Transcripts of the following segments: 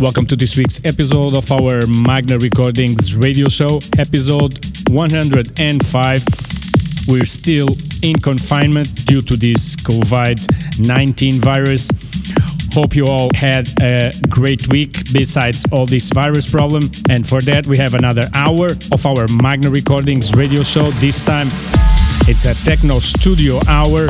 Welcome to this week's episode of our Magna Recordings radio show, episode 105. We're still in confinement due to this COVID 19 virus. Hope you all had a great week besides all this virus problem. And for that, we have another hour of our Magna Recordings radio show. This time, it's a techno studio hour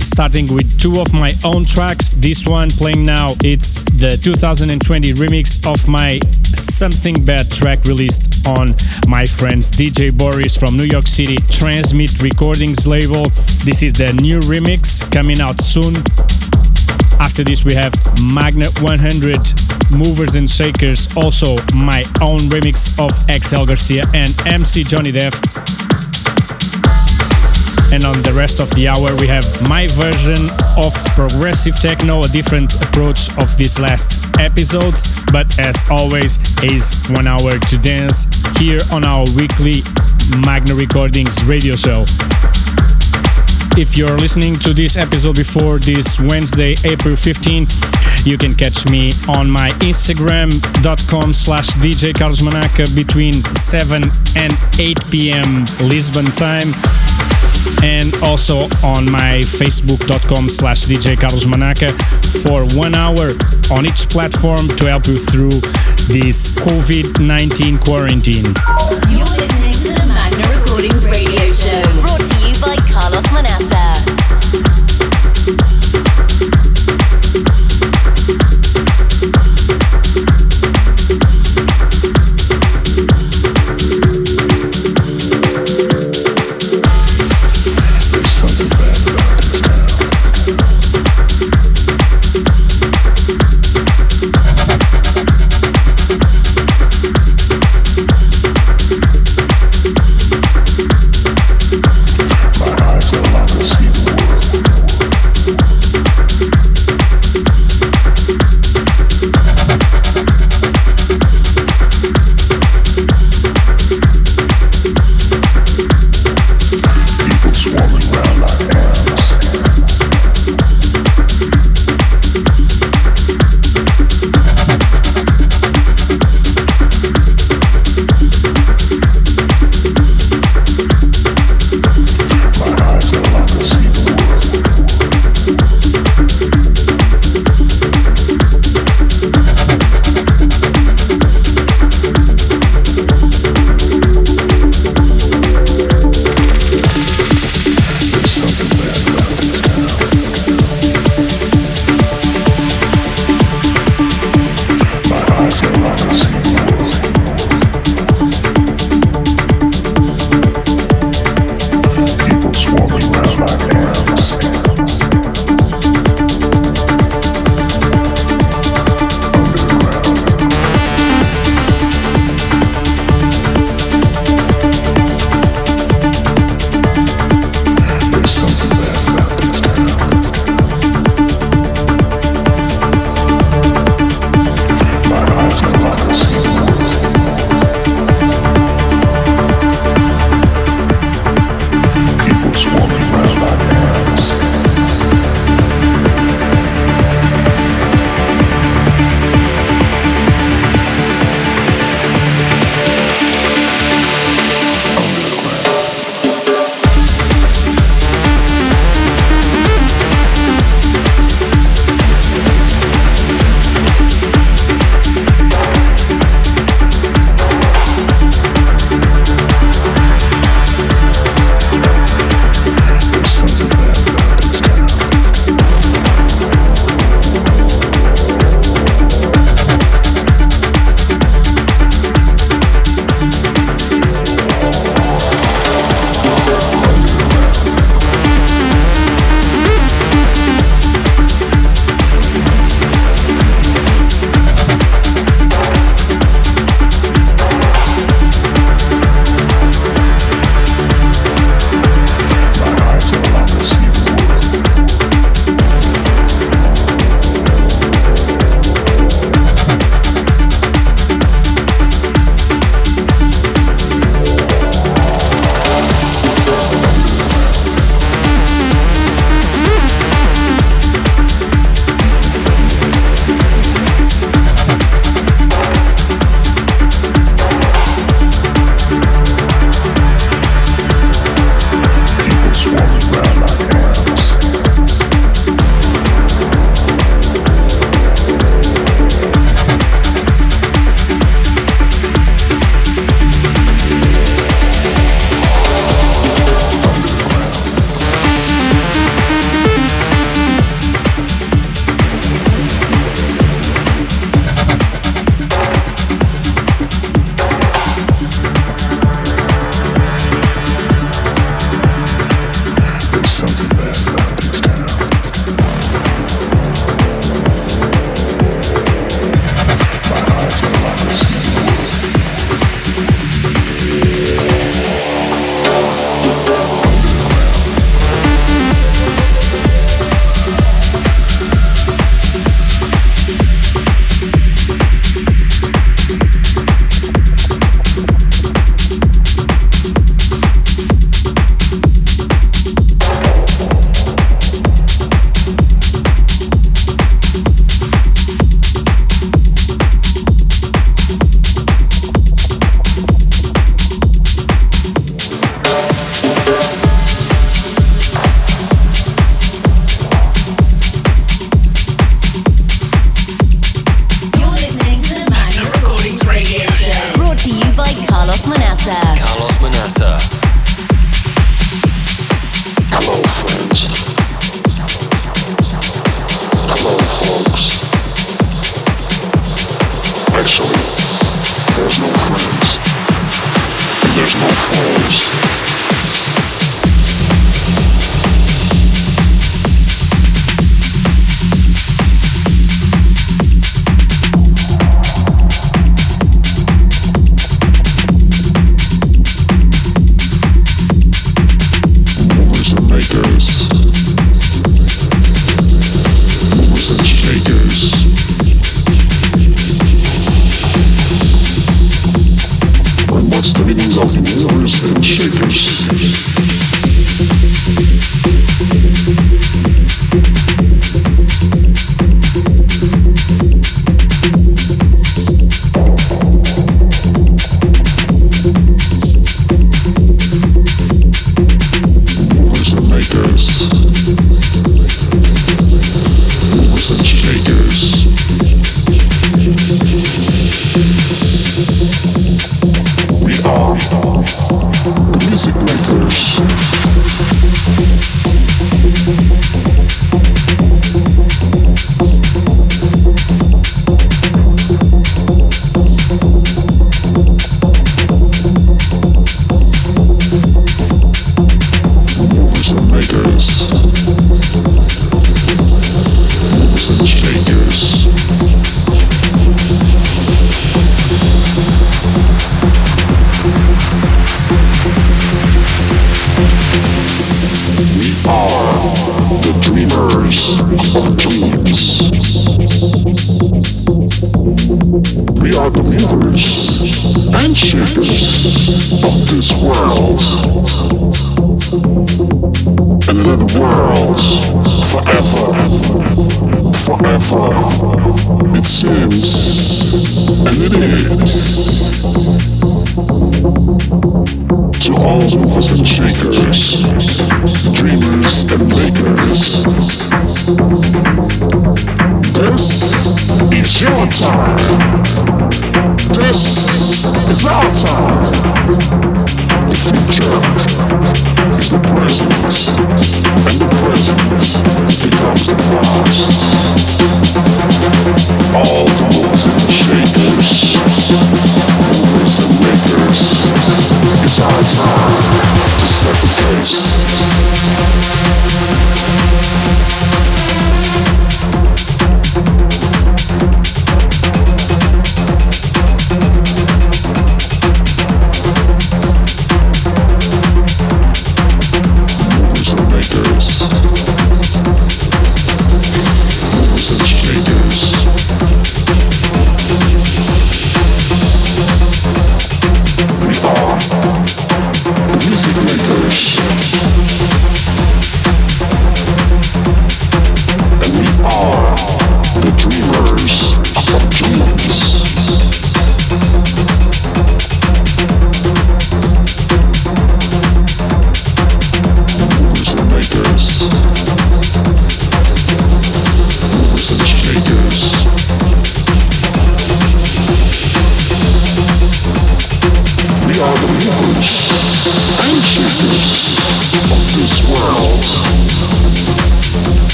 starting with two of my own tracks. This one playing now, it's the 2020 remix of my Something Bad track released on my friends DJ Boris from New York City Transmit Recordings label. This is the new remix coming out soon. After this, we have Magna 100 Movers and Shakers, also my own remix of XL Garcia and MC Johnny Def. And on the rest of the hour, we have my version of progressive techno, a different approach of these last episodes. But as always, is one hour to dance here on our weekly Magna Recordings radio show. If you're listening to this episode before this Wednesday, April 15, you can catch me on my Instagram.com slash DJ Carlos between 7 and 8 p.m. Lisbon time and also on my facebook.com slash DJ Carlos Manaca for one hour on each platform to help you through this COVID-19 quarantine. You're listening to the Magna Recordings radio show, brought to you by Carlos Manaça. shakers of this world. And another world forever, forever. It seems, and it is. To all movers and shakers, dreamers and makers, this is your time. This is our time. The future is the present, and the present becomes the past. All the movers and the shakers, movers and makers, it's our time to set the pace.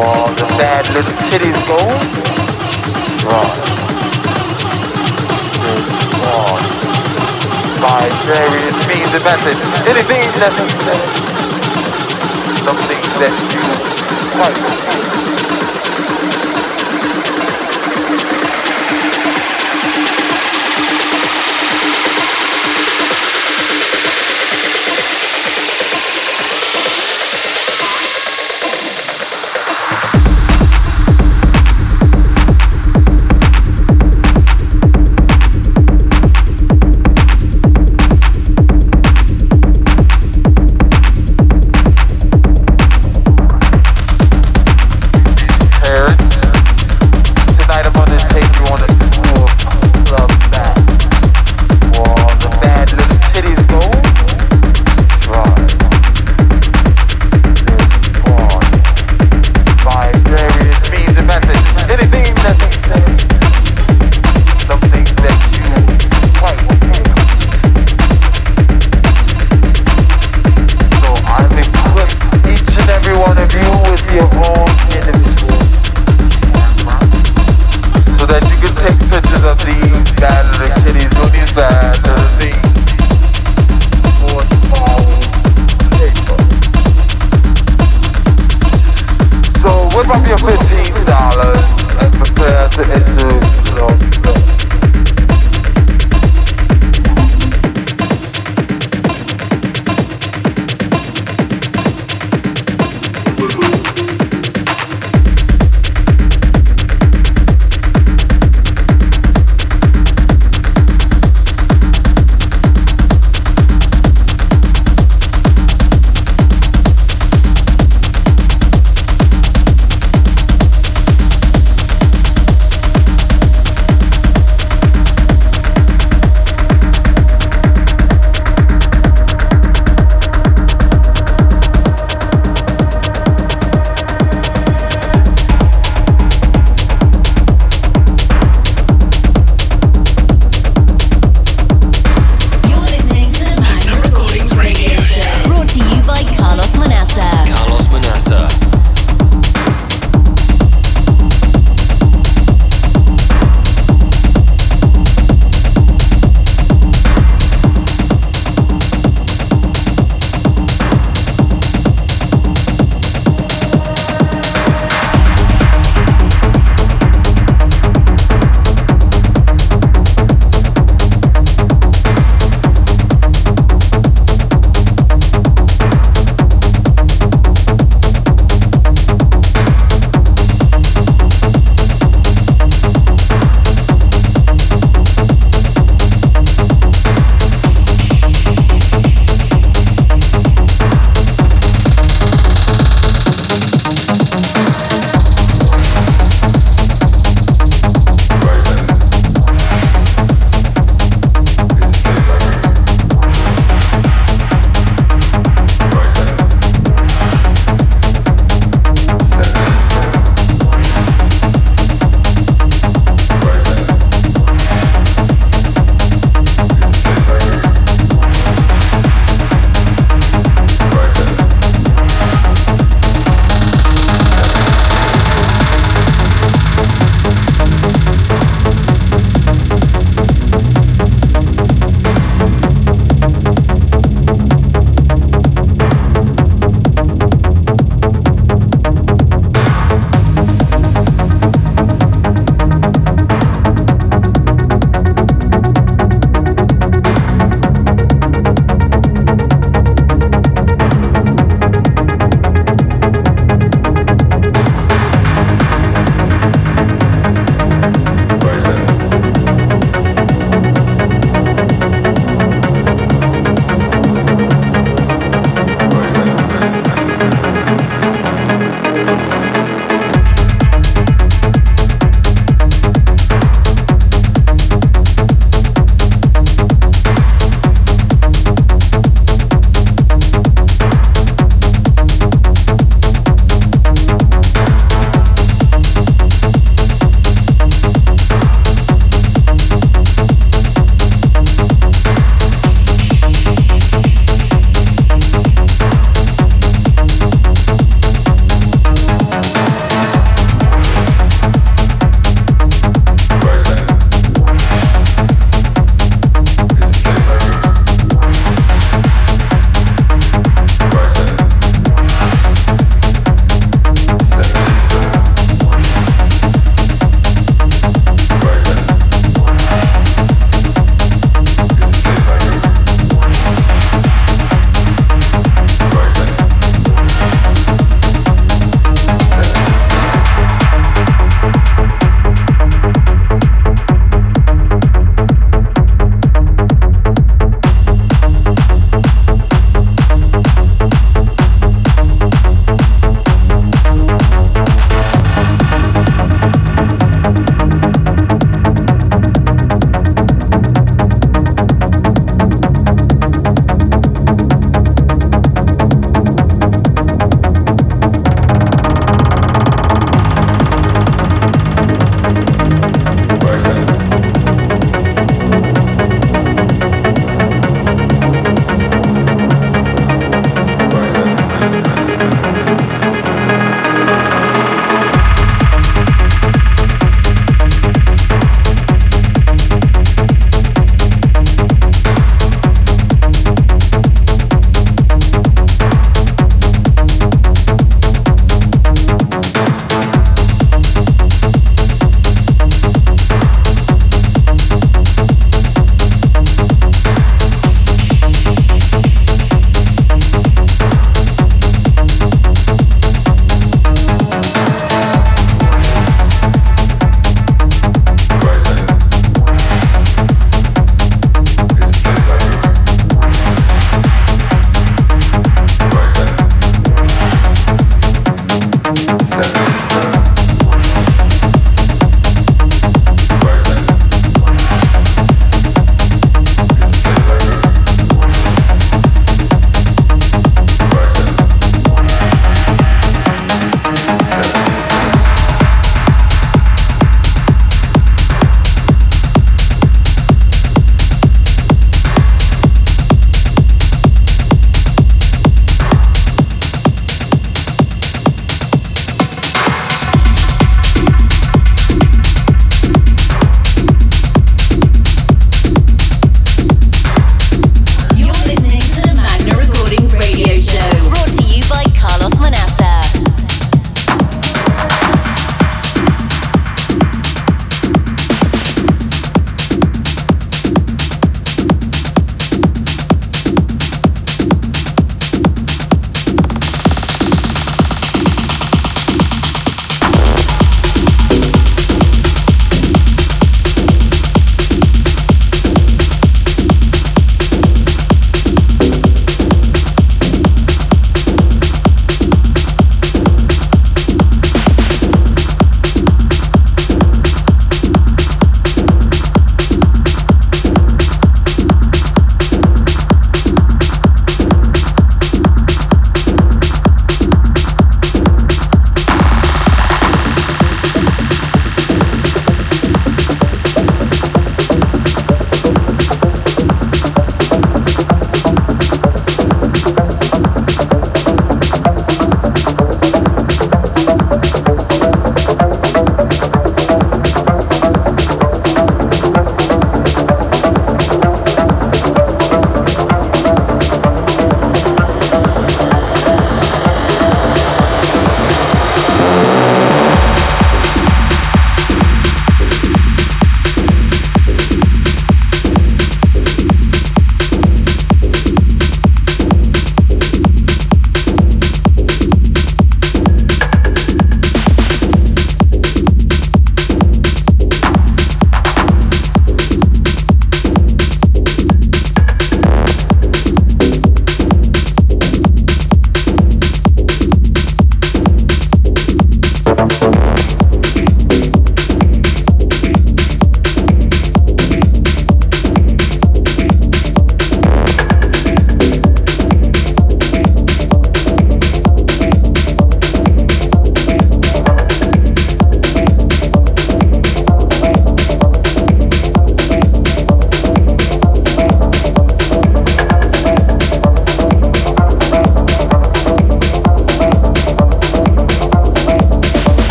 all the bad little kitties go. Run. Run. By various means and methods. Anything necessary. Something that you quite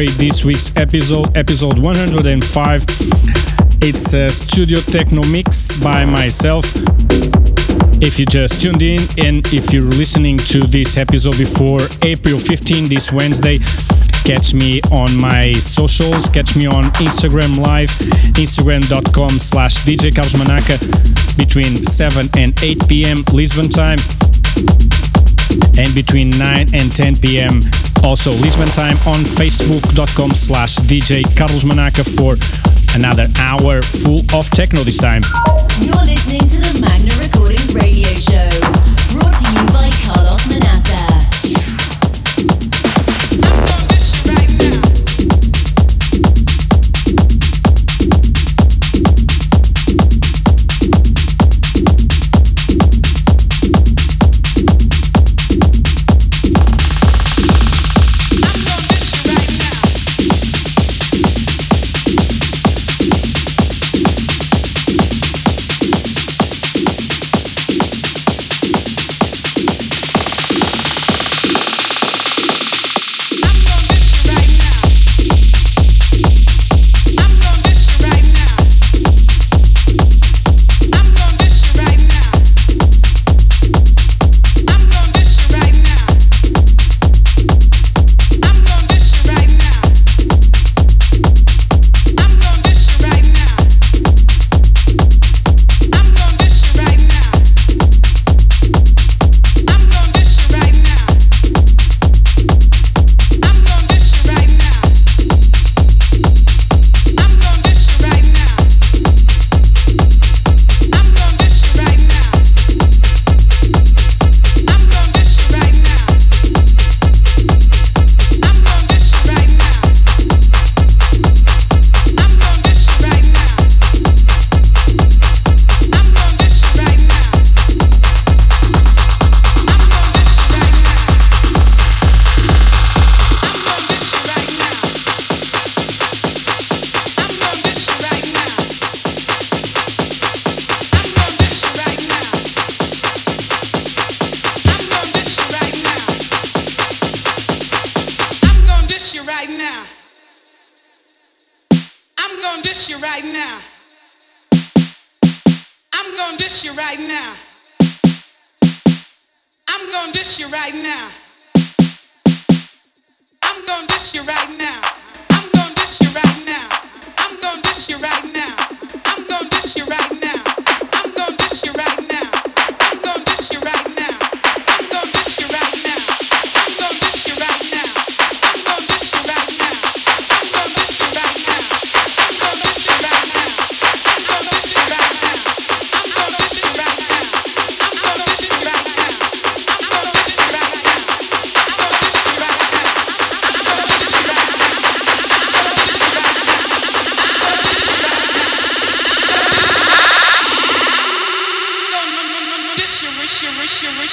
halfway this week's episode, episode 105. It's a studio techno mix by myself. If you just tuned in and if you're listening to this episode before April 15, this Wednesday, catch me on my socials, catch me on Instagram Live, instagram.com slash DJ Carlos Manaca between 7 and 8 p.m. Lisbon time and between 9 and 10 p.m. also Lisbon time on facebook.com slash DJ Carlos Manaca for another hour full of techno this time. You're listening to the Magna Recordings radio show, brought to you by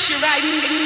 you're riding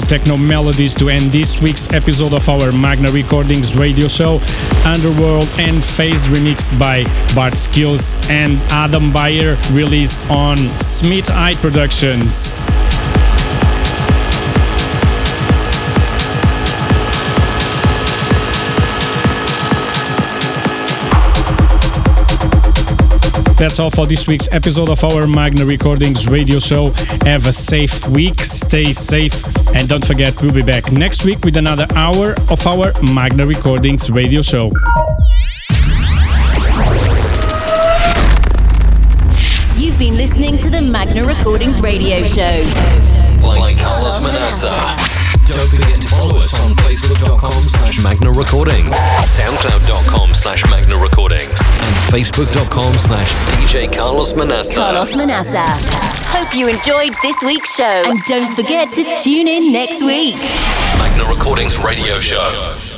techno melodies to end this week's episode of our Magna Recordings radio show. Underworld and Phase remixed by Bart Skils and Adam Beyer, released on Smith Hyde Productions. That's all for this week's episode of our Magna Recordings radio show. Have a safe week, stay safe, and don't forget we'll be back next week with another hour of our Magna Recordings radio show. You've been listening to the Magna Recordings radio show. Like Carlos Manaça. Don't forget to follow us on facebook.com slash Magna Recordings, soundcloud.com slash Magna Recordings, and facebook.com slash DJ Carlos Manaça. Carlos Manaça. Hope you enjoyed this week's show. And don't forget to tune in next week. Magna Recordings Radio Show.